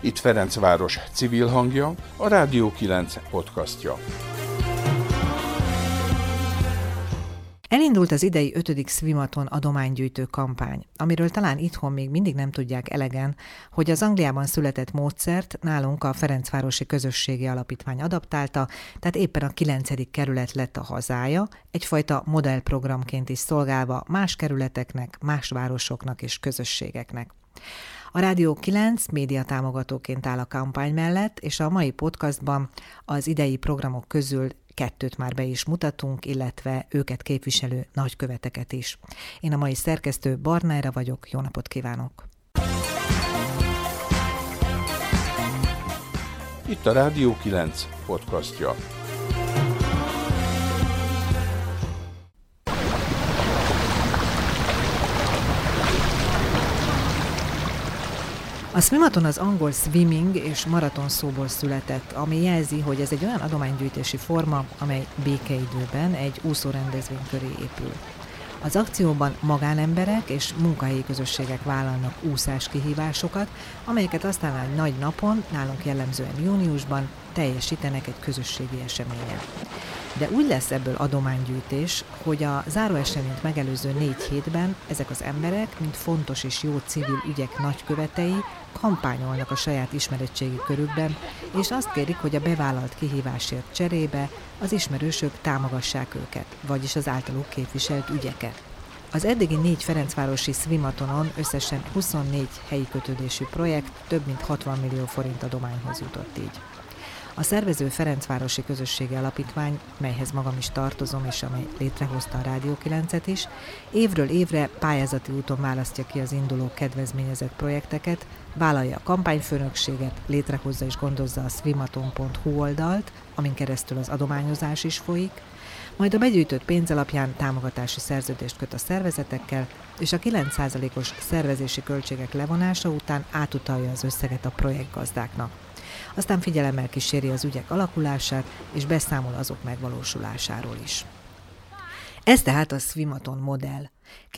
Itt Ferencváros civil hangja, a Rádió 9 podcastja. Elindult az idei 5. Swimaton adománygyűjtő kampány, amiről talán itthon még mindig nem tudják elegen, hogy az Angliában született módszert nálunk a Ferencvárosi Közösségi Alapítvány adaptálta, tehát éppen a 9. kerület lett a hazája, egyfajta modellprogramként is szolgálva más kerületeknek, más városoknak és közösségeknek. A Rádió 9 média támogatóként áll a kampány mellett, és a mai podcastban az idei programok közül kettőt már be is mutatunk, illetve őket képviselő nagyköveteket is. Én a mai szerkesztő Barnára vagyok, jó napot kívánok! Itt a Rádió 9 podcastja. A swimaton az angol swimming és maraton szóból született, ami jelzi, hogy ez egy olyan adománygyűjtési forma, amely békeidőben egy úszórendezvény köré épül. Az akcióban magánemberek és munkahelyi közösségek vállalnak úszás kihívásokat, amelyeket aztán egy nagy napon, nálunk jellemzően júniusban teljesítenek egy közösségi eseményen. De úgy lesz ebből adománygyűjtés, hogy a záróeseményt megelőző négy hétben ezek az emberek, mint fontos és jó civil ügyek nagykövetei, kampányolnak a saját ismerettségi körükben, és azt kérik, hogy a bevállalt kihívásért cserébe az ismerősök támogassák őket, vagyis az általuk képviselt ügyeket. Az eddigi négy Ferencvárosi Swimatonon összesen 24 helyi kötődésű projekt több mint 60 millió forint adományhoz jutott így. A szervező Ferencvárosi Közösségi Alapítvány, melyhez magam is tartozom, és amely létrehozta a Rádió 9-et is, évről évre pályázati úton választja ki az induló kedvezményezett projekteket, vállalja a kampányfőnökséget, létrehozza és gondozza a swimaton.hu oldalt, amin keresztül az adományozás is folyik, majd a begyűjtött pénz alapján támogatási szerződést köt a szervezetekkel, és a 9%-os szervezési költségek levonása után átutalja az összeget a projektgazdáknak aztán figyelemmel kíséri az ügyek alakulását, és beszámol azok megvalósulásáról is. Ez tehát a Swimaton modell.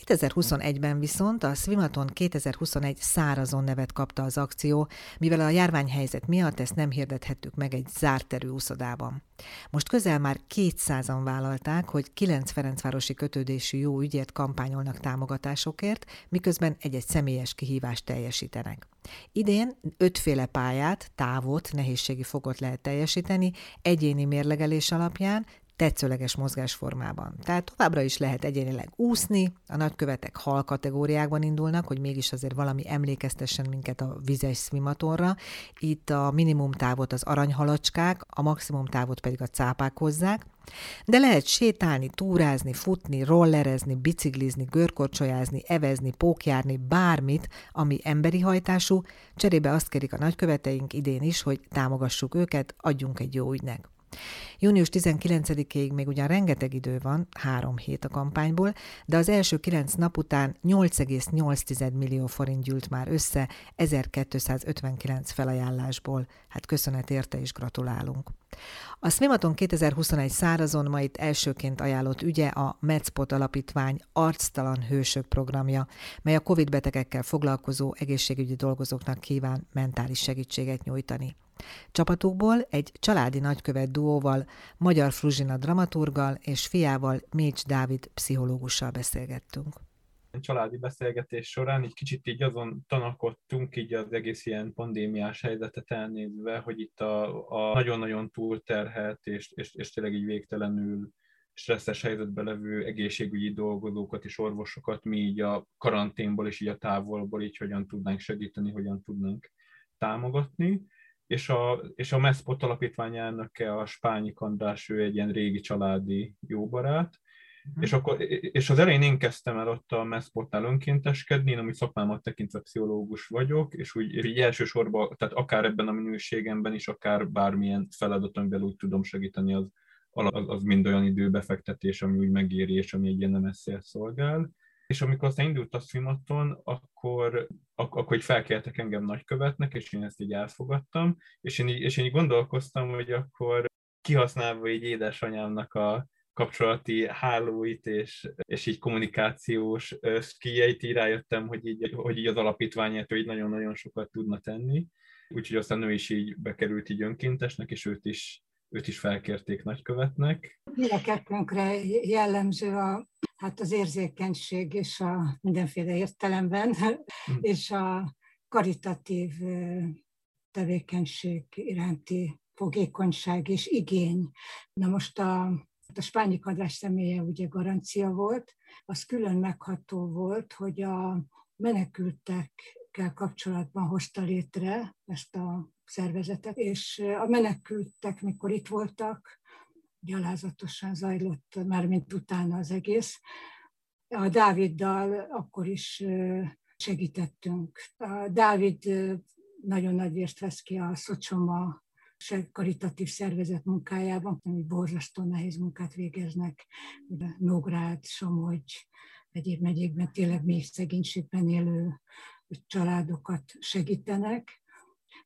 2021-ben viszont a Swimaton 2021 szárazon nevet kapta az akció, mivel a járványhelyzet miatt ezt nem hirdethettük meg egy zárt terű úszodában. Most közel már 200-an vállalták, hogy 9 Ferencvárosi kötődésű jó ügyet kampányolnak támogatásokért, miközben egy-egy személyes kihívást teljesítenek. Idén ötféle pályát, távot, nehézségi fokot lehet teljesíteni, egyéni mérlegelés alapján, tetszőleges mozgásformában. Tehát továbbra is lehet egyénileg úszni, a nagykövetek hal kategóriákban indulnak, hogy mégis azért valami emlékeztessen minket a vizes swimatonra. Itt a minimum távot az aranyhalacskák, a maximum távot pedig a cápák hozzák, de lehet sétálni, túrázni, futni, rollerezni, biciklizni, görkorcsolyázni, evezni, pókjárni, bármit, ami emberi hajtású, cserébe azt kérik a nagyköveteink idén is, hogy támogassuk őket, adjunk egy jó ügynek. Június 19-ig még ugyan rengeteg idő van, három hét a kampányból, de az első kilenc nap után 8,8 millió forint gyűlt már össze 1259 felajánlásból. Hát köszönet érte és gratulálunk. A Swimaton 2021 szárazon ma itt elsőként ajánlott ügye a Medspot Alapítvány Arctalan Hősök programja, mely a COVID betegekkel foglalkozó egészségügyi dolgozóknak kíván mentális segítséget nyújtani. Csapatukból egy családi nagykövet duóval, Magyar Fruzsina dramaturgal és fiával Mécs Dávid pszichológussal beszélgettünk családi beszélgetés során így kicsit így azon tanakodtunk így az egész ilyen pandémiás helyzetet elnézve, hogy itt a, a nagyon-nagyon túlterhelt és, és, és tényleg így végtelenül stresszes helyzetben levő egészségügyi dolgozókat és orvosokat mi így a karanténból és így a távolból így hogyan tudnánk segíteni, hogyan tudnánk támogatni. És a, és a Meszpot alapítvány elnöke a Spányi András, ő egy ilyen régi családi jó barát, uh-huh. és, akkor, és az elején én kezdtem el ott a Meszpotnál önkénteskedni, én ami szakmámat tekintve pszichológus vagyok, és úgy és így elsősorban, tehát akár ebben a minőségemben is, akár bármilyen feladat, amivel úgy tudom segíteni, az, az, az mind olyan időbefektetés, ami úgy megéri, és ami egy ilyen nem szolgál. És amikor aztán indult a Swimaton, akkor, ak- akkor így felkértek engem nagykövetnek, és én ezt így elfogadtam, és én így, és én így gondolkoztam, hogy akkor kihasználva így édesanyámnak a kapcsolati hálóit és, és így kommunikációs skijeit így rájöttem, hogy így, hogy így az alapítványát, hogy nagyon-nagyon sokat tudna tenni úgyhogy aztán ő is így bekerült így önkéntesnek, és őt is, őt is felkérték nagykövetnek. Mind a kettőnkre jellemző a, hát az érzékenység és a mindenféle értelemben, hm. és a karitatív tevékenység iránti fogékonyság és igény. Na most a, a spányi kadrás személye ugye garancia volt, az külön megható volt, hogy a menekültekkel kapcsolatban hozta létre ezt a szervezetet, és a menekültek, mikor itt voltak, gyalázatosan zajlott, már mint utána az egész. A Dáviddal akkor is segítettünk. A Dávid nagyon nagy részt vesz ki a Szocsoma karitatív szervezet munkájában, ami borzasztó nehéz munkát végeznek. Nógrád, Somogy, egyéb megyékben tényleg még szegénységben élő családokat segítenek.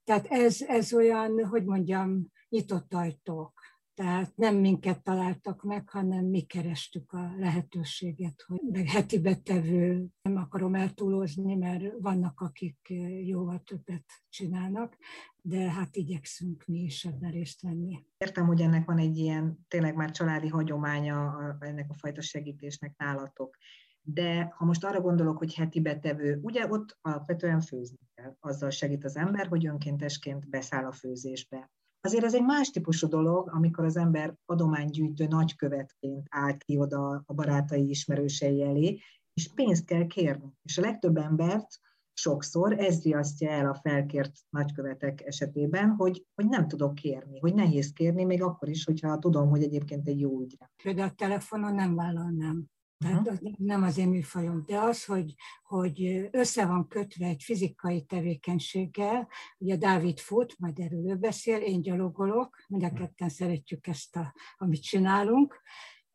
Tehát ez, ez olyan, hogy mondjam, nyitott ajtók. Tehát nem minket találtak meg, hanem mi kerestük a lehetőséget, hogy meg heti betevő, nem akarom eltúlozni, mert vannak, akik jóval többet csinálnak, de hát igyekszünk mi is ebben részt venni. Értem, hogy ennek van egy ilyen tényleg már családi hagyománya ennek a fajta segítésnek nálatok. De ha most arra gondolok, hogy heti betevő, ugye ott alapvetően főzni kell. Azzal segít az ember, hogy önkéntesként beszáll a főzésbe. Azért ez egy más típusú dolog, amikor az ember adománygyűjtő nagykövetként áll ki oda a barátai ismerősei elé, és pénzt kell kérni. És a legtöbb embert sokszor ez riasztja el a felkért nagykövetek esetében, hogy, hogy nem tudok kérni, hogy nehéz kérni, még akkor is, hogyha tudom, hogy egyébként egy jó ügyre. Például a telefonon nem vállalnám. Tehát az nem az én műfajom, de az, hogy, hogy össze van kötve egy fizikai tevékenységgel, ugye Dávid fut, majd erről ő beszél, én gyalogolok, mind a ketten szeretjük ezt, a, amit csinálunk,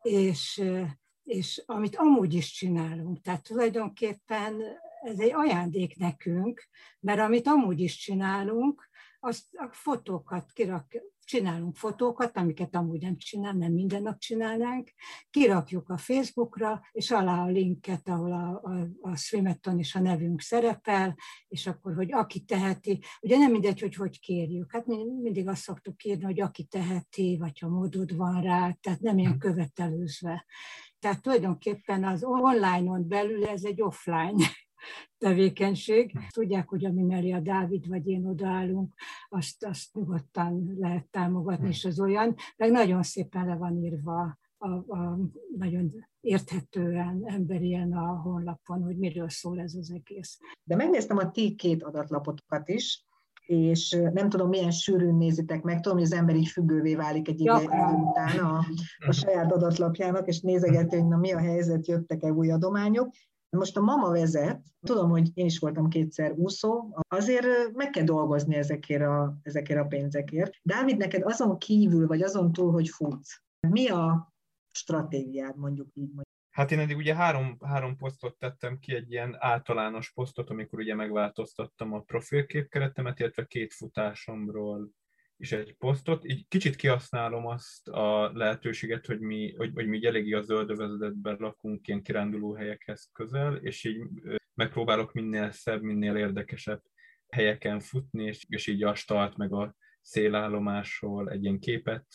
és, és amit amúgy is csinálunk. Tehát tulajdonképpen ez egy ajándék nekünk, mert amit amúgy is csinálunk, azt a fotókat kirak, csinálunk fotókat, amiket amúgy nem csinál, nem minden nap csinálnánk, kirakjuk a Facebookra, és alá a linket, ahol a, a, a Swimeton és a nevünk szerepel, és akkor, hogy aki teheti, ugye nem mindegy, hogy hogy kérjük, hát mi mindig azt szoktuk kérni, hogy aki teheti, vagy ha módod van rá, tehát nem ilyen követelőzve. Tehát tulajdonképpen az online-on belül ez egy offline tevékenység. Tudják, hogy ami mellé a Dávid vagy én odaállunk, azt, azt nyugodtan lehet támogatni, és az olyan, meg nagyon szépen le van írva a, a, nagyon érthetően, emberien a honlapon, hogy miről szól ez az egész. De megnéztem a ti két adatlapotokat is, és nem tudom, milyen sűrűn nézitek meg, tudom, hogy az ember így függővé válik egy idő után a, a saját adatlapjának, és nézegető, hogy na mi a helyzet, jöttek-e új adományok, most a mama vezet, tudom, hogy én is voltam kétszer úszó, azért meg kell dolgozni ezekért a, ezekért a pénzekért. Dávid, neked azon kívül, vagy azon túl, hogy futsz, mi a stratégiád, mondjuk így? Hát én eddig ugye három, három posztot tettem ki, egy ilyen általános posztot, amikor ugye megváltoztattam a profilképkeretemet, illetve két futásomról is egy posztot. Így kicsit kihasználom azt a lehetőséget, hogy mi, hogy, hogy mi eléggé a zöldövezetben lakunk ilyen kiránduló helyekhez közel, és így megpróbálok minél szebb, minél érdekesebb helyeken futni, és, és így a start meg a szélállomásról egy ilyen képet.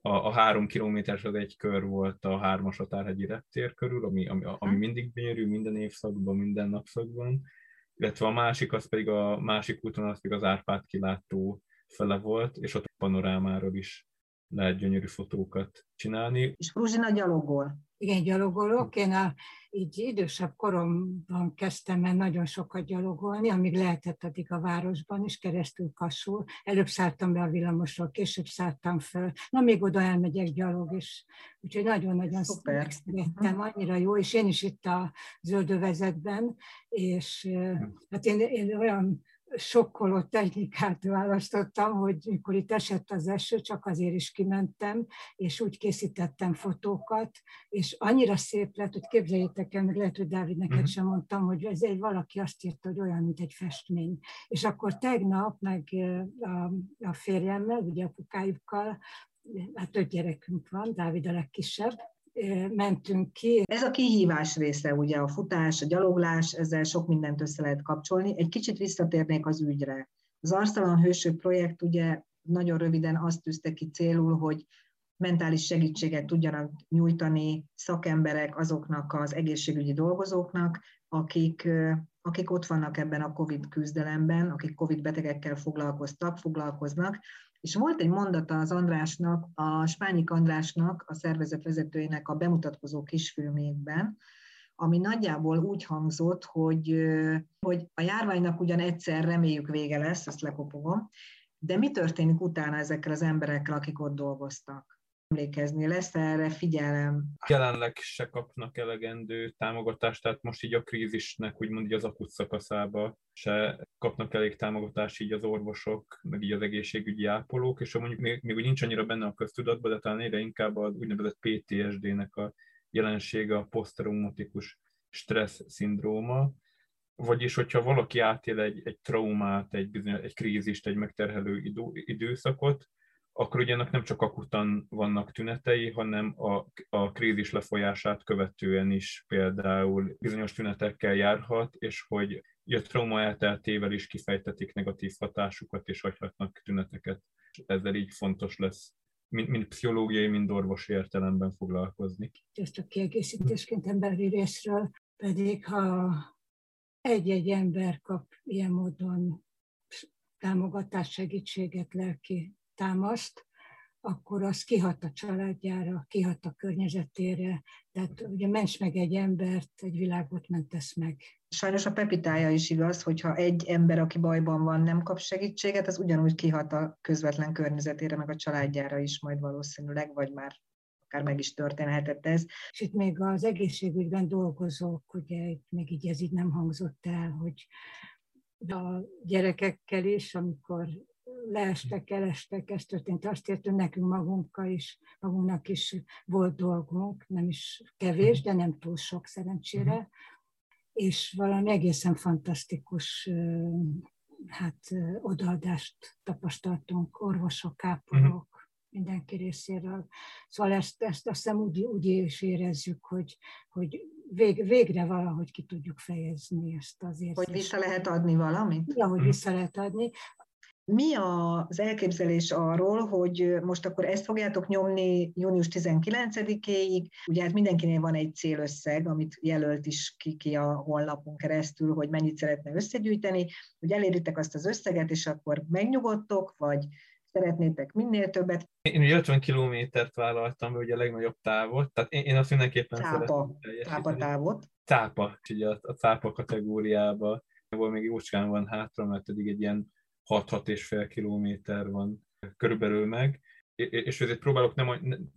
A, a három kilométeres az egy kör volt a hármas határhegyi reptér körül, ami, ami, ami mindig gyönyörű, minden évszakban, minden napszakban. Illetve a másik, az pedig a másik úton, az pedig az Árpád kilátó fele volt, és ott a panorámáról is lehet gyönyörű fotókat csinálni. És Fruzsina gyalogol. Igen, gyalogolok. Én a, így idősebb koromban kezdtem el nagyon sokat gyalogolni, amíg lehetett addig a városban is, keresztül Kasul. Előbb szálltam be a villamosról, később szálltam föl. Na, még oda elmegyek gyalog is. Úgyhogy nagyon-nagyon szerettem, annyira jó, és én is itt a zöldövezetben, és hát én, én olyan sokkoló technikát választottam, hogy mikor itt esett az eső, csak azért is kimentem, és úgy készítettem fotókat, és annyira szép lett, hogy képzeljétek el, meg lehet, hogy Dávid neked uh-huh. sem mondtam, hogy ez egy valaki azt írta, hogy olyan, mint egy festmény. És akkor tegnap meg a, a férjemmel, ugye apukájukkal, hát több gyerekünk van, Dávid a legkisebb, mentünk ki. Ez a kihívás része, ugye a futás, a gyaloglás, ezzel sok mindent össze lehet kapcsolni. Egy kicsit visszatérnék az ügyre, Az Arctalan Hősök projekt ugye nagyon röviden azt tűzte ki célul, hogy mentális segítséget tudjanak nyújtani szakemberek azoknak az egészségügyi dolgozóknak, akik, akik ott vannak ebben a COVID küzdelemben, akik COVID betegekkel foglalkoztak, foglalkoznak. És volt egy mondata az Andrásnak, a Spányik Andrásnak, a szervezet vezetőjének a bemutatkozó kisfilmében, ami nagyjából úgy hangzott, hogy, hogy a járványnak ugyan egyszer reméljük vége lesz, ezt lekopogom, de mi történik utána ezekkel az emberekkel, akik ott dolgoztak? Emlékezni, lesz erre figyelem? Jelenleg se kapnak elegendő támogatást, tehát most így a krízisnek úgymond így az akut szakaszába se kapnak elég támogatást így az orvosok, meg így az egészségügyi ápolók, és mondjuk még, még úgy nincs annyira benne a köztudatban, de talán egyre inkább az úgynevezett PTSD-nek a jelensége a posztraumatikus stressz szindróma, vagyis hogyha valaki átél egy, egy traumát, egy, bizony, egy krízist, egy megterhelő idő, időszakot, akkor ugye nem csak akutan vannak tünetei, hanem a, a krízis lefolyását követően is például bizonyos tünetekkel járhat, és hogy a trauma elteltével is kifejtetik negatív hatásukat, és hagyhatnak tüneteket. Ezzel így fontos lesz mind, mind pszichológiai, mind orvosi értelemben foglalkozni. Ezt a kiegészítésként emberi részről pedig, ha egy-egy ember kap ilyen módon támogatást, segítséget, lelki támaszt, akkor az kihat a családjára, kihat a környezetére. Tehát ugye ments meg egy embert, egy világot mentesz meg. Sajnos a pepitája is igaz, hogyha egy ember, aki bajban van, nem kap segítséget, az ugyanúgy kihat a közvetlen környezetére, meg a családjára is majd valószínűleg, vagy már akár meg is történhetett ez. És itt még az egészségügyben dolgozók, ugye itt még így ez így nem hangzott el, hogy a gyerekekkel is, amikor leestek, elestek, ez történt. Azt értünk nekünk magunkkal is, magunknak is volt dolgunk, nem is kevés, de nem túl sok szerencsére. Uh-huh. És valami egészen fantasztikus hát odaadást tapasztaltunk, orvosok, ápolók, uh-huh. mindenki részéről. Szóval ezt, ezt azt hiszem úgy, úgy is érezzük, hogy, hogy vég, végre valahogy ki tudjuk fejezni ezt az érzést. Hogy vissza lehet adni valamit? Ja, hogy vissza lehet adni. Mi az elképzelés arról, hogy most akkor ezt fogjátok nyomni június 19-éig? Ugye hát mindenkinél van egy célösszeg, amit jelölt is ki, ki a honlapon keresztül, hogy mennyit szeretne összegyűjteni, hogy eléritek azt az összeget, és akkor megnyugodtok, vagy szeretnétek minél többet. Én ugye 50 kilométert vállaltam ugye a legnagyobb távot, tehát én, én azt mindenképpen cápa, cápa távot. Cápa, ugye a, a cápa kategóriába, ahol még jócskán van hátra, mert pedig egy ilyen 6-6,5 kilométer van körülbelül meg, és ezért próbálok nem,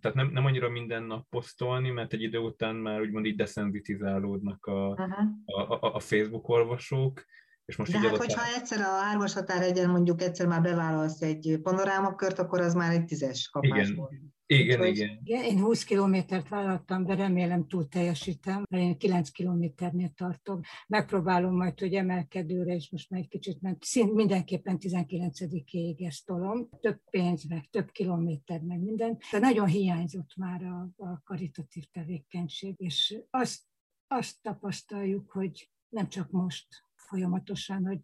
tehát nem, nem annyira minden nap posztolni, mert egy idő után már úgymond így deszenzitizálódnak a, a, a, a Facebook olvasók, és most De hát, hogyha a... egyszer a hármas határhegyen mondjuk egyszer már bevállalsz egy panorámakört, akkor az már egy tízes kapás igen. Igen, Úgy, igen. igen. Én 20 kilométert vállaltam, de remélem túl teljesítem, mert én 9 kilométernél tartom. Megpróbálom majd, hogy emelkedőre, és most már egy kicsit, mert szint mindenképpen 19-ig ezt tolom. Több pénz, meg több kilométer, meg minden. De nagyon hiányzott már a, a karitatív tevékenység, és azt, azt tapasztaljuk, hogy nem csak most, folyamatosan, hogy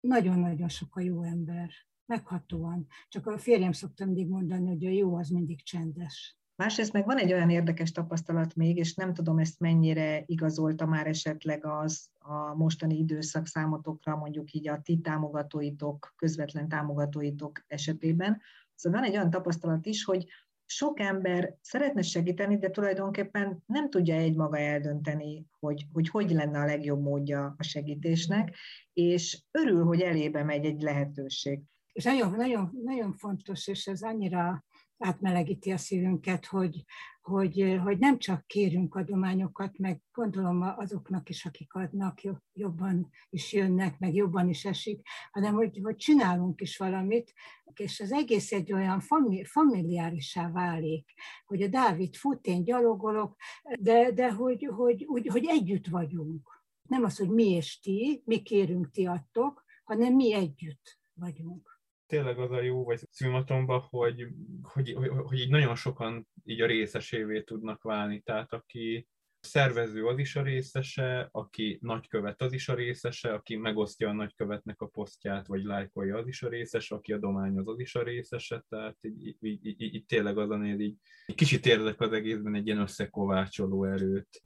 nagyon-nagyon sok a jó ember, meghatóan. Csak a férjem szoktam mindig mondani, hogy a jó az mindig csendes. Másrészt meg van egy olyan érdekes tapasztalat még, és nem tudom ezt mennyire igazolta már esetleg az a mostani időszak számotokra, mondjuk így a ti támogatóitok, közvetlen támogatóitok esetében. Szóval van egy olyan tapasztalat is, hogy sok ember szeretne segíteni, de tulajdonképpen nem tudja egymaga eldönteni, hogy, hogy hogy lenne a legjobb módja a segítésnek, és örül, hogy elébe megy egy lehetőség. És nagyon, nagyon, nagyon fontos, és ez annyira átmelegíti a szívünket, hogy, hogy, hogy nem csak kérünk adományokat, meg gondolom azoknak is, akik adnak, jobban is jönnek, meg jobban is esik, hanem hogy, hogy csinálunk is valamit, és az egész egy olyan famili, familiárisá válik, hogy a Dávid fut, én gyalogolok, de, de hogy, hogy, hogy, hogy együtt vagyunk. Nem az, hogy mi és ti, mi kérünk, ti adtok, hanem mi együtt vagyunk tényleg az a jó, vagy szűmatomba, hogy, hogy, hogy, hogy így nagyon sokan így a részesévé tudnak válni. Tehát aki, szervező az is a részese, aki nagykövet az is a részese, aki megosztja a nagykövetnek a posztját, vagy lájkolja az is a részese, aki adományoz az is a részese, tehát így, így, így, így tényleg az a így, így kicsit érzek az egészben egy ilyen összekovácsoló erőt.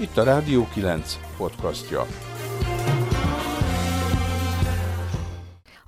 Itt a Rádió 9 podcastja.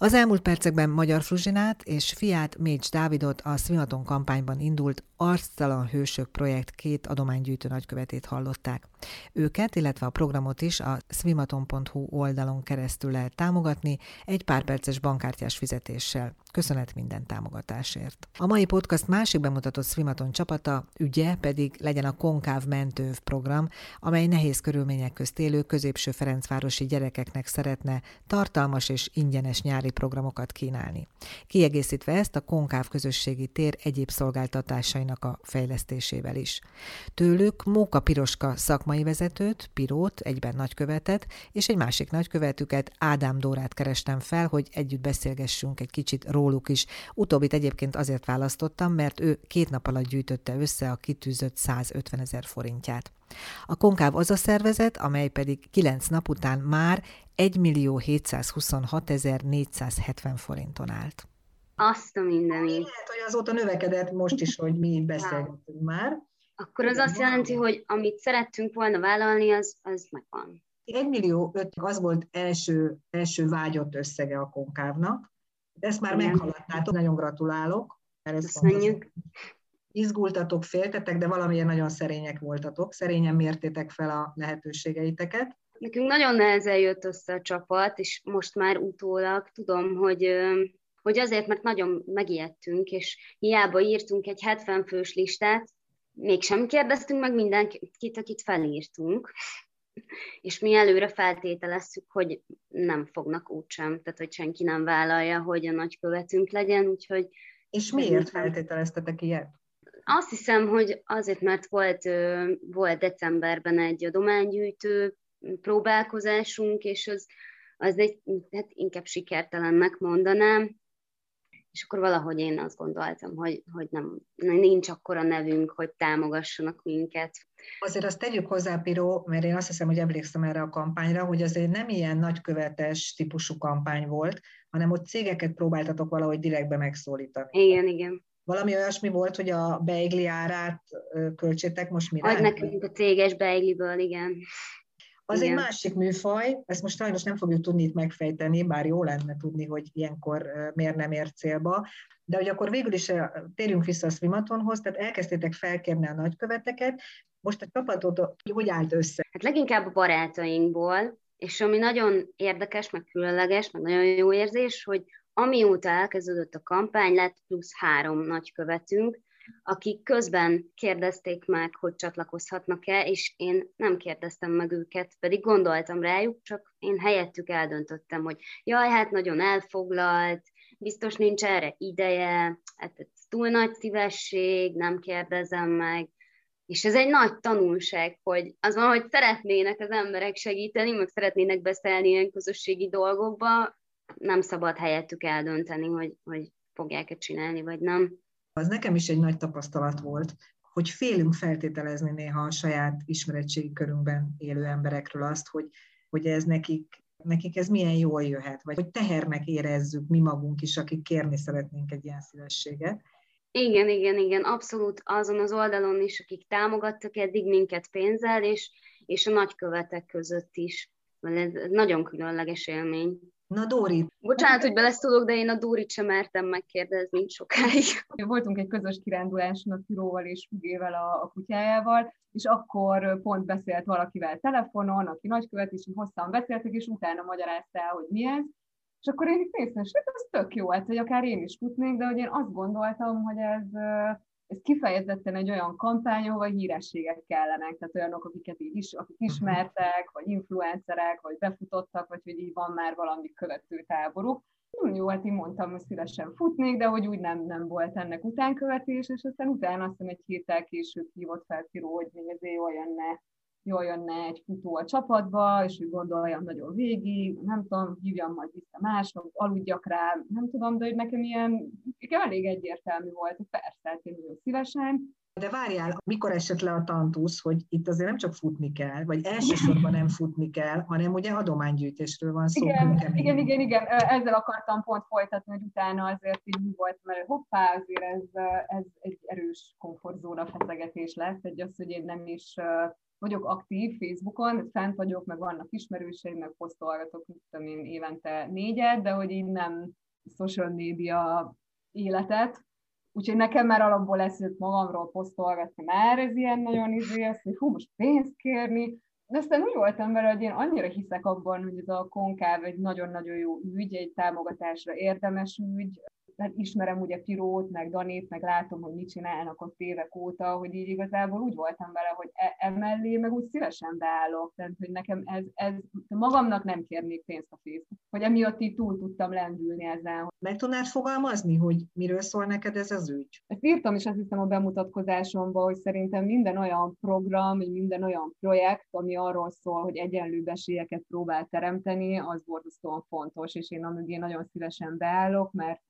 Az elmúlt percekben Magyar Fruzsinát és fiát Mécs Dávidot a Szimaton kampányban indult Arctalan Hősök projekt két adománygyűjtő nagykövetét hallották. Őket, illetve a programot is a swimaton.hu oldalon keresztül lehet támogatni egy pár perces bankkártyás fizetéssel. Köszönet minden támogatásért. A mai podcast másik bemutatott Swimaton csapata, ügye pedig legyen a Konkáv Mentőv program, amely nehéz körülmények közt élő középső Ferencvárosi gyerekeknek szeretne tartalmas és ingyenes nyári programokat kínálni. Kiegészítve ezt a Konkáv közösségi tér egyéb szolgáltatásainak a fejlesztésével is. Tőlük Móka Piroska szakmai vezetőt, Pirót, egyben nagykövetet, és egy másik nagykövetüket, Ádám Dórát kerestem fel, hogy együtt beszélgessünk egy kicsit róluk is. Utóbbit egyébként azért választottam, mert ő két nap alatt gyűjtötte össze a kitűzött 150 ezer forintját. A Konkáv az a szervezet, amely pedig 9 nap után már 1 millió 726 470 forinton állt. Azt a mindenit. Lehet, hogy azóta növekedett most is, hogy mi beszélgetünk már. Akkor az azt jelenti, hogy amit szerettünk volna vállalni, az, az megvan. 1 millió 5 az volt első, első vágyott összege a konkávnak. Ezt már Igen. meghaladtátok, nagyon gratulálok. Köszönjük. Izgultatok, féltetek, de valamilyen nagyon szerények voltatok. Szerényen mértétek fel a lehetőségeiteket. Nekünk nagyon nehezen jött össze a csapat, és most már utólag tudom, hogy hogy azért, mert nagyon megijedtünk, és hiába írtunk egy 70 fős listát, mégsem kérdeztünk meg mindenkit, akit felírtunk, és mi előre feltételeztük, hogy nem fognak úgysem, tehát hogy senki nem vállalja, hogy a nagykövetünk legyen, úgyhogy... És miért feltételeztetek ilyet? Azt hiszem, hogy azért, mert volt, volt decemberben egy adománygyűjtő próbálkozásunk, és az, az egy, hát inkább sikertelennek mondanám, és akkor valahogy én azt gondoltam, hogy, hogy nem, nincs akkora nevünk, hogy támogassanak minket. Azért azt tegyük hozzá, Piró, mert én azt hiszem, hogy emlékszem erre a kampányra, hogy azért nem ilyen nagykövetes típusú kampány volt, hanem ott cégeket próbáltatok valahogy direktbe megszólítani. Igen, igen. Valami olyasmi volt, hogy a beigli árát költsétek most mire? Ad nekünk a céges beigliből, igen. Az Igen. egy másik műfaj, ezt most sajnos nem fogjuk tudni itt megfejteni, bár jó lenne tudni, hogy ilyenkor miért nem ér célba, de hogy akkor végül is térjünk vissza a Swimatonhoz, tehát elkezdtétek felkérni a nagyköveteket, most a csapatot hogy állt össze? Hát leginkább a barátainkból, és ami nagyon érdekes, meg különleges, meg nagyon jó érzés, hogy amióta elkezdődött a kampány, lett plusz három nagykövetünk, akik közben kérdezték meg, hogy csatlakozhatnak-e, és én nem kérdeztem meg őket, pedig gondoltam rájuk, csak én helyettük eldöntöttem, hogy jaj, hát nagyon elfoglalt, biztos nincs erre ideje, hát ez túl nagy szívesség, nem kérdezem meg, és ez egy nagy tanulság, hogy az van, hogy szeretnének az emberek segíteni, meg szeretnének beszélni ilyen közösségi dolgokba, nem szabad helyettük eldönteni, hogy, hogy fogják-e csinálni, vagy nem. Az nekem is egy nagy tapasztalat volt, hogy félünk feltételezni néha a saját ismeretségi körünkben élő emberekről azt, hogy, hogy ez nekik, nekik ez milyen jól jöhet, vagy hogy tehernek érezzük mi magunk is, akik kérni szeretnénk egy ilyen szívességet. Igen, igen, igen, abszolút azon az oldalon is, akik támogattak eddig minket pénzzel, és, és a nagykövetek között is. Ez nagyon különleges élmény. Na Dóri. Bocsánat, hogy beleszólok, de én a Dórit sem mertem megkérdezni sokáig. Voltunk egy közös kiránduláson a Piróval és Fügével a, a kutyájával, és akkor pont beszélt valakivel telefonon, aki nagykövet, és hosszan beszéltek, és utána magyarázta el, hogy mi ez. És akkor én itt néztem, és hát ez tök jó, hát, hogy akár én is futnék, de hogy én azt gondoltam, hogy ez ez kifejezetten egy olyan kampány, ahol hírességek kellenek, tehát olyanok, akiket így is, akik mhm. ismertek, vagy influencerek, vagy befutottak, vagy hogy így van már valami követő táboruk. Jó, hát én mondtam, hogy szívesen futnék, de hogy úgy nem, nem volt ennek utánkövetés, és aztán utána azt hiszem egy héttel később hívott fel Piró, hogy még ezért jól jönne jól jönne egy futó a csapatba, és hogy gondoljam nagyon végig, nem tudom, hívjam majd vissza mások, aludjak rá, nem tudom, de hogy nekem ilyen, nekem elég egyértelmű volt, hogy persze, hát én nagyon szívesen, de várjál, mikor esett le a tantusz, hogy itt azért nem csak futni kell, vagy elsősorban nem futni kell, hanem ugye adománygyűjtésről van szó. Igen, igen, igen, igen, ezzel akartam pont folytatni, hogy utána azért így volt, mert hoppá, azért ez, ez egy erős komfortzóna feszegetés lesz, egy az, hogy én nem is vagyok aktív Facebookon, fent vagyok, meg vannak ismerőseim, meg posztolgatok, tudom én, évente négyet, de hogy így nem social media életet, Úgyhogy nekem már alapból lesz magamról posztolgatni, már ez ilyen nagyon izé, az, hogy hú, most pénzt kérni, de aztán úgy voltam vele, hogy én annyira hiszek abban, hogy ez a konkáv egy nagyon-nagyon jó ügy, egy támogatásra érdemes ügy, hát ismerem ugye Pirót, meg Danét, meg látom, hogy mit csinálnak ott évek óta, hogy így igazából úgy voltam vele, hogy e- emellé meg úgy szívesen beállok, tehát hogy nekem ez, ez magamnak nem kérnék pénzt a Facebook, hogy emiatt így túl tudtam lendülni ezen. Meg tudnád fogalmazni, hogy miről szól neked ez az ügy? Ezt írtam is azt hiszem a bemutatkozásomban, hogy szerintem minden olyan program, minden olyan projekt, ami arról szól, hogy egyenlő esélyeket próbál teremteni, az borzasztóan fontos, és én amögé nagyon szívesen beállok, mert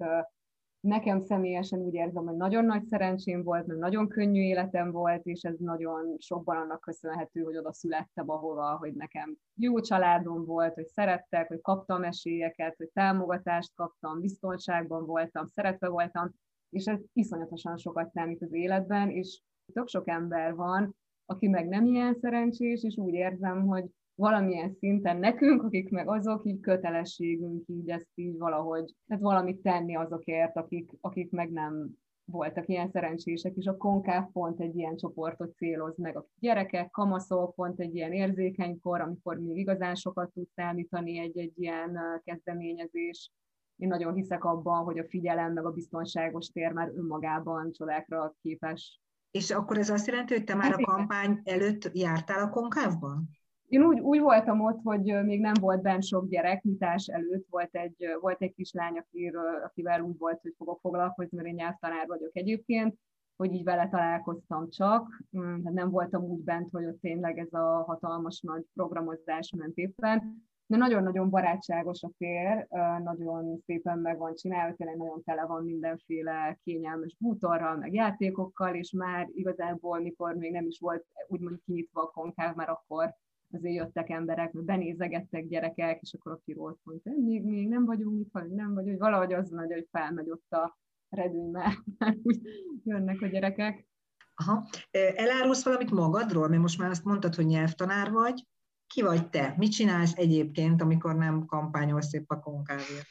Nekem személyesen úgy érzem, hogy nagyon nagy szerencsém volt, mert nagyon könnyű életem volt, és ez nagyon sokban annak köszönhető, hogy oda születtem ahova, hogy nekem jó családom volt, hogy szerettek, hogy kaptam esélyeket, hogy támogatást kaptam, biztonságban voltam, szeretve voltam, és ez iszonyatosan sokat számít az életben, és tök sok ember van, aki meg nem ilyen szerencsés, és úgy érzem, hogy valamilyen szinten nekünk, akik meg azok, így kötelességünk így ezt így valahogy, tehát valamit tenni azokért, akik, akik meg nem voltak ilyen szerencsések, és a konkáv pont egy ilyen csoportot céloz meg, a gyerekek, kamaszok, pont egy ilyen érzékeny kor, amikor még igazán sokat tud számítani egy-egy ilyen kezdeményezés. Én nagyon hiszek abban, hogy a figyelem meg a biztonságos tér már önmagában csodákra képes. És akkor ez azt jelenti, hogy te már a kampány előtt jártál a konkávban? Én úgy, úgy voltam ott, hogy még nem volt bent sok gyerek, nyitás előtt volt egy, volt egy kislány, akiről, akivel úgy volt, hogy fogok foglalkozni, mert én nyelvtanár vagyok egyébként, hogy így vele találkoztam csak, mm, hát nem voltam úgy bent, hogy ott tényleg ez a hatalmas nagy programozás ment éppen, de nagyon-nagyon barátságos a tér, nagyon szépen meg van csinálva, tényleg nagyon tele van mindenféle kényelmes bútorral, meg játékokkal, és már igazából, mikor még nem is volt úgymond kinyitva a konkáv, már akkor azért jöttek emberek, mert benézegettek gyerekek, és akkor a pilót mondta, még, még nem vagyunk itt, vagy nem vagy, hogy valahogy az nagy, hogy felmegy ott a redőny, mert úgy jönnek a gyerekek. Aha. Elárulsz valamit magadról? Mert most már azt mondtad, hogy nyelvtanár vagy. Ki vagy te? Mit csinálsz egyébként, amikor nem kampányolsz szép a konkávért?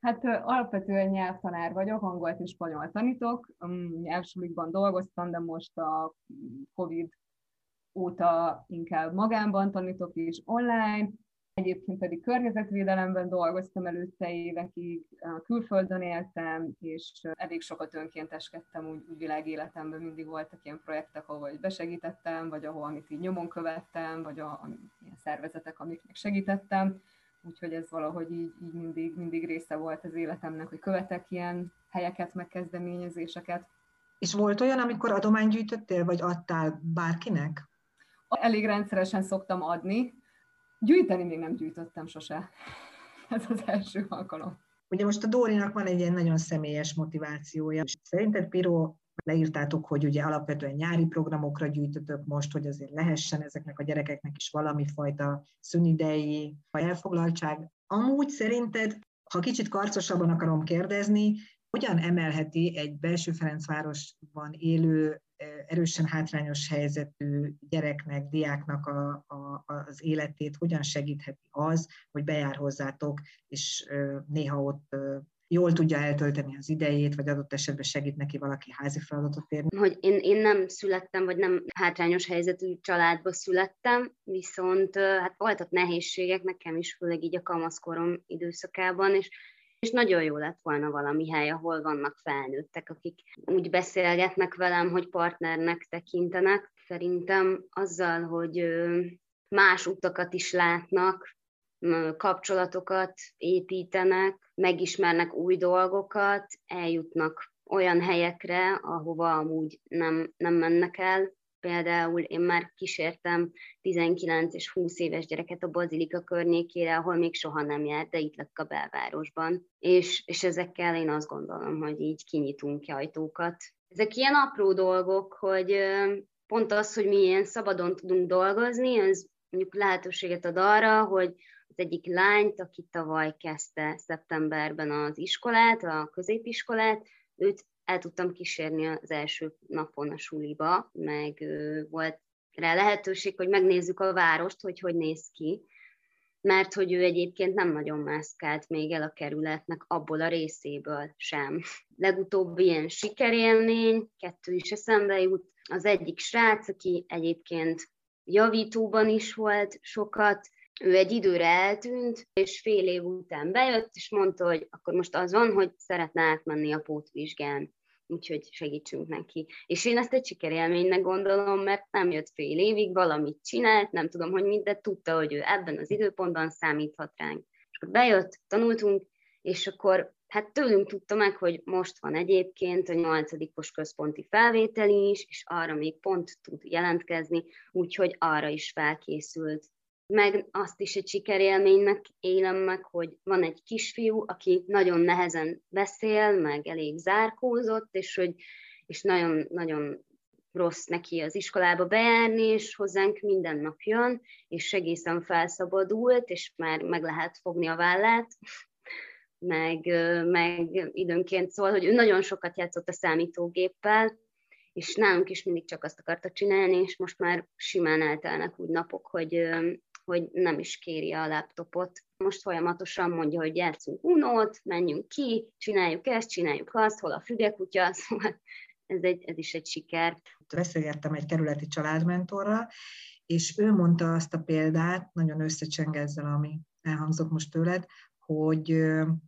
Hát alapvetően nyelvtanár vagyok, angolt és spanyol tanítok, nyelvsulikban dolgoztam, de most a Covid óta inkább magánban tanítok is online, egyébként pedig környezetvédelemben dolgoztam előtte évekig, külföldön éltem, és elég sokat önkénteskedtem, úgy, úgy világéletemben mindig voltak ilyen projektek, ahol besegítettem, vagy ahol amit így nyomon követtem, vagy a, a ilyen szervezetek, amiknek segítettem, úgyhogy ez valahogy így, így mindig, mindig része volt az életemnek, hogy követek ilyen helyeket, megkezdeményezéseket. És volt olyan, amikor adományt gyűjtöttél, vagy adtál bárkinek? Elég rendszeresen szoktam adni. Gyűjteni még nem gyűjtöttem sose. Ez az első alkalom. Ugye most a Dórinak van egy ilyen nagyon személyes motivációja. Szerinted, Piro, leírtátok, hogy ugye alapvetően nyári programokra gyűjtötök most, hogy azért lehessen ezeknek a gyerekeknek is valami fajta szünidei elfoglaltság. Amúgy szerinted, ha kicsit karcosabban akarom kérdezni, hogyan emelheti egy belső Ferencvárosban élő erősen hátrányos helyzetű gyereknek, diáknak a, a, az életét hogyan segítheti az, hogy bejár hozzátok, és néha ott jól tudja eltölteni az idejét, vagy adott esetben segít neki valaki házi feladatot érni? Hogy én, én nem születtem, vagy nem hátrányos helyzetű családba születtem, viszont hát voltak nehézségek nekem is, főleg így a kamaszkorom időszakában, és és nagyon jó lett volna valami hely, ahol vannak felnőttek, akik úgy beszélgetnek velem, hogy partnernek tekintenek. Szerintem azzal, hogy más utakat is látnak, kapcsolatokat építenek, megismernek új dolgokat, eljutnak olyan helyekre, ahova amúgy nem, nem mennek el, Például én már kísértem 19 és 20 éves gyereket a Bazilika környékére, ahol még soha nem járt, de itt lett a belvárosban. És, és ezekkel én azt gondolom, hogy így kinyitunk ki ajtókat. Ezek ilyen apró dolgok, hogy pont az, hogy mi ilyen szabadon tudunk dolgozni, ez mondjuk lehetőséget ad arra, hogy az egyik lányt, aki tavaly kezdte szeptemberben az iskolát, a középiskolát, őt el tudtam kísérni az első napon a suliba, meg volt rá lehetőség, hogy megnézzük a várost, hogy hogy néz ki, mert hogy ő egyébként nem nagyon mászkált még el a kerületnek abból a részéből sem. Legutóbb ilyen sikerélmény, kettő is eszembe jut, az egyik srác, aki egyébként javítóban is volt sokat, ő egy időre eltűnt, és fél év után bejött, és mondta, hogy akkor most az van, hogy szeretne átmenni a pótvizsgán úgyhogy segítsünk neki. És én ezt egy sikerélménynek gondolom, mert nem jött fél évig, valamit csinált, nem tudom, hogy mit, de tudta, hogy ő ebben az időpontban számíthat ránk. És akkor bejött, tanultunk, és akkor hát tőlünk tudta meg, hogy most van egyébként a nyolcadikos központi felvétel is, és arra még pont tud jelentkezni, úgyhogy arra is felkészült meg azt is egy sikerélménynek élem meg, hogy van egy kisfiú, aki nagyon nehezen beszél, meg elég zárkózott, és hogy és nagyon, nagyon rossz neki az iskolába bejárni, és hozzánk minden nap jön, és egészen felszabadult, és már meg lehet fogni a vállát, meg, meg időnként szól, hogy ő nagyon sokat játszott a számítógéppel, és nálunk is mindig csak azt akarta csinálni, és most már simán eltelnek úgy napok, hogy hogy nem is kéri a laptopot. Most folyamatosan mondja, hogy játszunk unót, menjünk ki, csináljuk ezt, csináljuk azt, hol a fügekutya, szóval ez, egy, ez is egy siker. Beszélgettem egy kerületi családmentorral, és ő mondta azt a példát, nagyon összecseng ezzel, ami elhangzott most tőled, hogy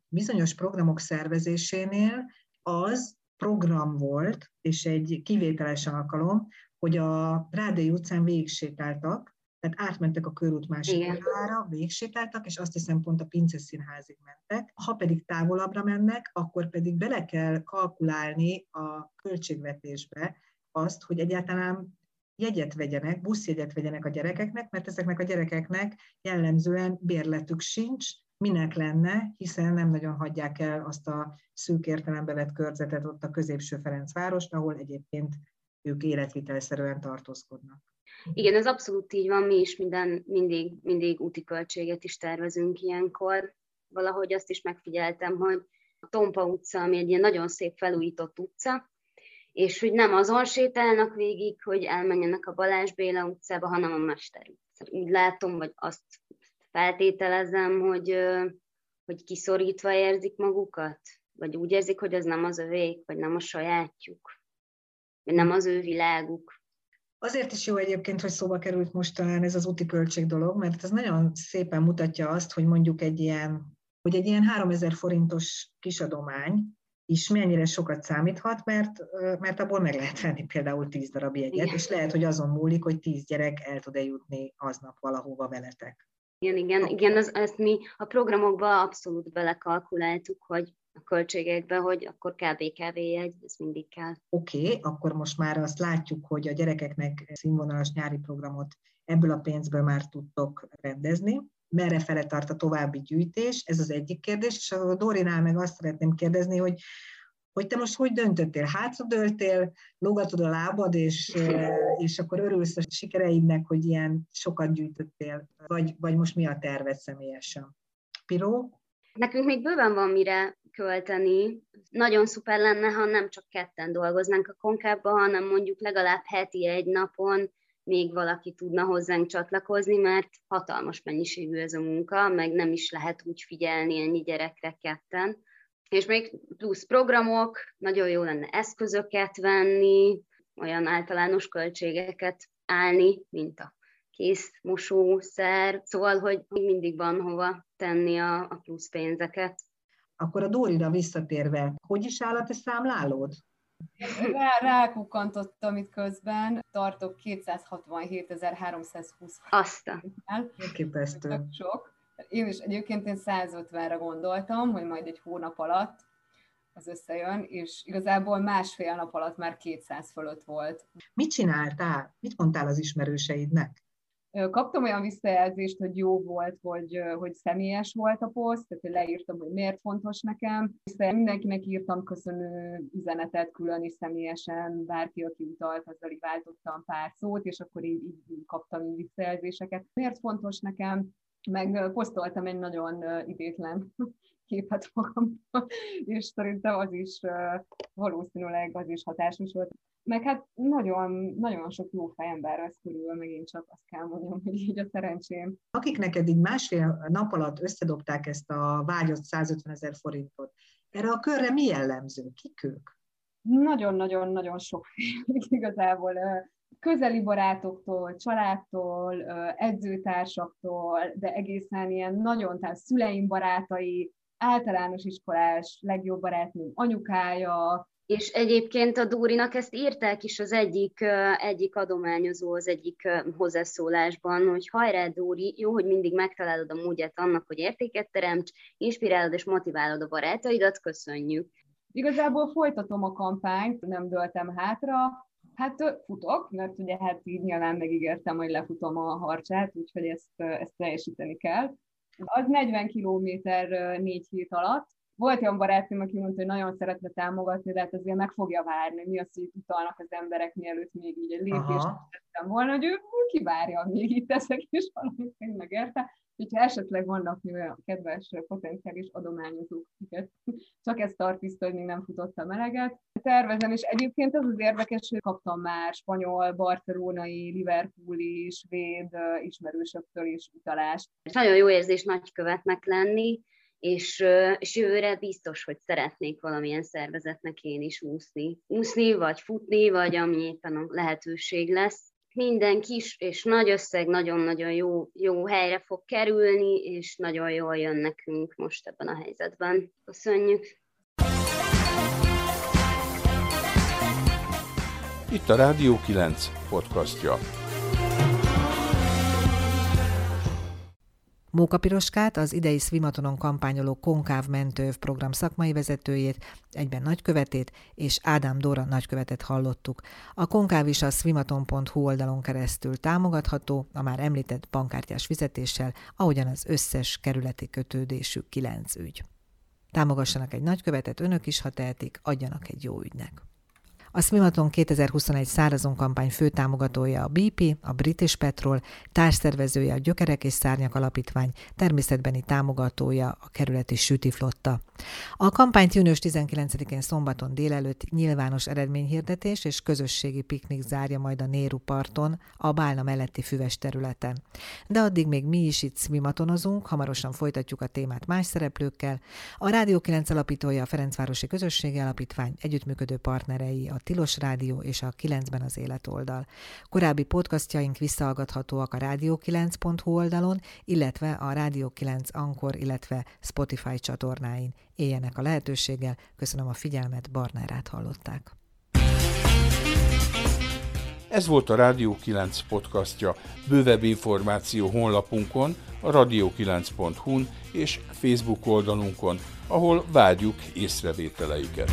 bizonyos programok szervezésénél az program volt, és egy kivételes alkalom, hogy a Rádai utcán végig sétáltak, tehát átmentek a körút másik oldalára, végsétáltak, és azt hiszem pont a Pince Színházig mentek. Ha pedig távolabbra mennek, akkor pedig bele kell kalkulálni a költségvetésbe azt, hogy egyáltalán jegyet vegyenek, buszjegyet vegyenek a gyerekeknek, mert ezeknek a gyerekeknek jellemzően bérletük sincs, minek lenne, hiszen nem nagyon hagyják el azt a szűk értelembe vett körzetet ott a középső Ferencvárost, ahol egyébként ők életvitelszerűen tartózkodnak. Igen, ez abszolút így van, mi is minden, mindig, mindig úti költséget is tervezünk ilyenkor. Valahogy azt is megfigyeltem, hogy a Tompa utca, ami egy ilyen nagyon szép felújított utca, és hogy nem azon sétálnak végig, hogy elmenjenek a Balázs Béla utcába, hanem a Mester utcába. Úgy látom, vagy azt feltételezem, hogy, hogy kiszorítva érzik magukat, vagy úgy érzik, hogy ez nem az övék, vagy nem a sajátjuk, vagy nem az ő világuk. Azért is jó egyébként, hogy szóba került most talán ez az úti költség dolog, mert ez nagyon szépen mutatja azt, hogy mondjuk egy ilyen, hogy egy ilyen 3000 forintos kisadomány is mennyire sokat számíthat, mert, mert abból meg lehet venni például 10 darab jegyet, igen. és lehet, hogy azon múlik, hogy 10 gyerek el tud-e jutni aznap valahova veletek. Igen, igen, igen, az, ezt mi a programokba abszolút belekalkuláltuk, hogy a költségekbe, hogy akkor KBKV jegy, ez mindig kell. Oké, okay, akkor most már azt látjuk, hogy a gyerekeknek színvonalas nyári programot ebből a pénzből már tudtok rendezni. Merre fele tart a további gyűjtés? Ez az egyik kérdés, és a Dorinál meg azt szeretném kérdezni, hogy hogy te most hogy döntöttél? Hátradőltél, lógatod a lábad, és, és akkor örülsz a sikereidnek, hogy ilyen sokat gyűjtöttél, vagy, vagy most mi a terved személyesen? Piró? Nekünk még bőven van mire költeni. Nagyon szuper lenne, ha nem csak ketten dolgoznánk a konkába, hanem mondjuk legalább heti egy napon még valaki tudna hozzánk csatlakozni, mert hatalmas mennyiségű ez a munka, meg nem is lehet úgy figyelni ennyi gyerekre ketten. És még plusz programok, nagyon jó lenne eszközöket venni, olyan általános költségeket állni, mint a kész mosószer, szóval, hogy mindig van hova tenni a, a plusz pénzeket. Akkor a Dórira visszatérve, hogy is áll a te számlálód? Rá, rákukantottam itt közben, tartok 267.320 Azt a. Elképesztő. Sok. Én is egyébként én 150-re gondoltam, hogy majd egy hónap alatt ez összejön, és igazából másfél nap alatt már 200 fölött volt. Mit csináltál? Mit mondtál az ismerőseidnek? Kaptam olyan visszajelzést, hogy jó volt, hogy, hogy személyes volt a poszt, tehát leírtam, hogy miért fontos nekem. Hiszen mindenkinek írtam köszönő üzenetet külön és személyesen, bárki, aki utalt, azzal így váltottam pár szót, és akkor így, így kaptam így visszajelzéseket. Miért fontos nekem? Meg posztoltam egy nagyon idétlen képet magamról, és szerintem az is valószínűleg az is hatásos volt. Meg hát nagyon, nagyon sok jó fejember lesz körül, megint csak azt kell mondjam, hogy így a szerencsém. Akik neked így másfél nap alatt összedobták ezt a vágyott 150 ezer forintot, erre a körre mi jellemző? Kik ők? Nagyon-nagyon-nagyon sok igazából közeli barátoktól, családtól, edzőtársaktól, de egészen ilyen nagyon, tehát szüleim barátai, általános iskolás legjobb barátnőm anyukája, és egyébként a Dúrinak ezt írták is az egyik, egyik adományozó, az egyik hozzászólásban, hogy hajrá Dúri, jó, hogy mindig megtalálod a módját annak, hogy értéket teremts, inspirálod és motiválod a barátaidat, köszönjük. Igazából folytatom a kampányt, nem döltem hátra, Hát futok, mert ugye hát így nyilván megígértem, hogy lefutom a harcsát, úgyhogy ezt, ezt teljesíteni kell. Az 40 kilométer négy hét alatt, volt olyan barátom, aki mondta, hogy nagyon szeretne támogatni, de hát azért meg fogja várni, mi az, hogy utalnak az emberek, mielőtt még így egy lépést tettem volna, hogy ő kivárja, még itt teszek, és valamit megérte. Hogyha esetleg vannak olyan kedves potenciális adományozók, akiket csak ezt tart vissza, hogy még nem futott a meleget. Tervezem, és egyébként az az érdekes, hogy kaptam már spanyol, barcelonai, liverpooli, svéd ismerősöktől is utalást. Nagyon jó érzés nagykövetnek lenni, és, és jövőre biztos, hogy szeretnék valamilyen szervezetnek én is úszni. Úszni, vagy futni, vagy ami éppen a lehetőség lesz. Minden kis és nagy összeg nagyon-nagyon jó, jó helyre fog kerülni, és nagyon jól jön nekünk most ebben a helyzetben. Köszönjük! Itt a Rádió 9 podcastja. Móka Piroskát, az idei Svimatonon kampányoló Konkáv Mentőv program szakmai vezetőjét, egyben nagykövetét, és Ádám Dóra nagykövetet hallottuk. A Konkáv is a swimaton.hu oldalon keresztül támogatható, a már említett bankkártyás fizetéssel, ahogyan az összes kerületi kötődésű kilenc ügy. Támogassanak egy nagykövetet önök is, ha tehetik, adjanak egy jó ügynek. A Smimaton 2021 szárazon kampány főtámogatója a BP, a British Petrol, társszervezője a Gyökerek és Szárnyak Alapítvány, természetbeni támogatója a kerületi sütiflotta. A kampányt június 19-én szombaton délelőtt nyilvános eredményhirdetés és közösségi piknik zárja majd a Néru parton, a Bálna melletti füves területen. De addig még mi is itt smimatonozunk, hamarosan folytatjuk a témát más szereplőkkel. A Rádió 9 alapítója a Ferencvárosi Közösségi Alapítvány együttműködő partnerei a Tilos Rádió és a 9-ben az életoldal. Korábbi podcastjaink visszahallgathatóak a rádió9.hu oldalon, illetve a Rádió 9 Ankor, illetve Spotify csatornáin. Éljenek a lehetőséggel, köszönöm a figyelmet, Barnárát hallották. Ez volt a Rádió 9 podcastja. Bővebb információ honlapunkon, a radio9.hu-n és Facebook oldalunkon, ahol várjuk észrevételeiket.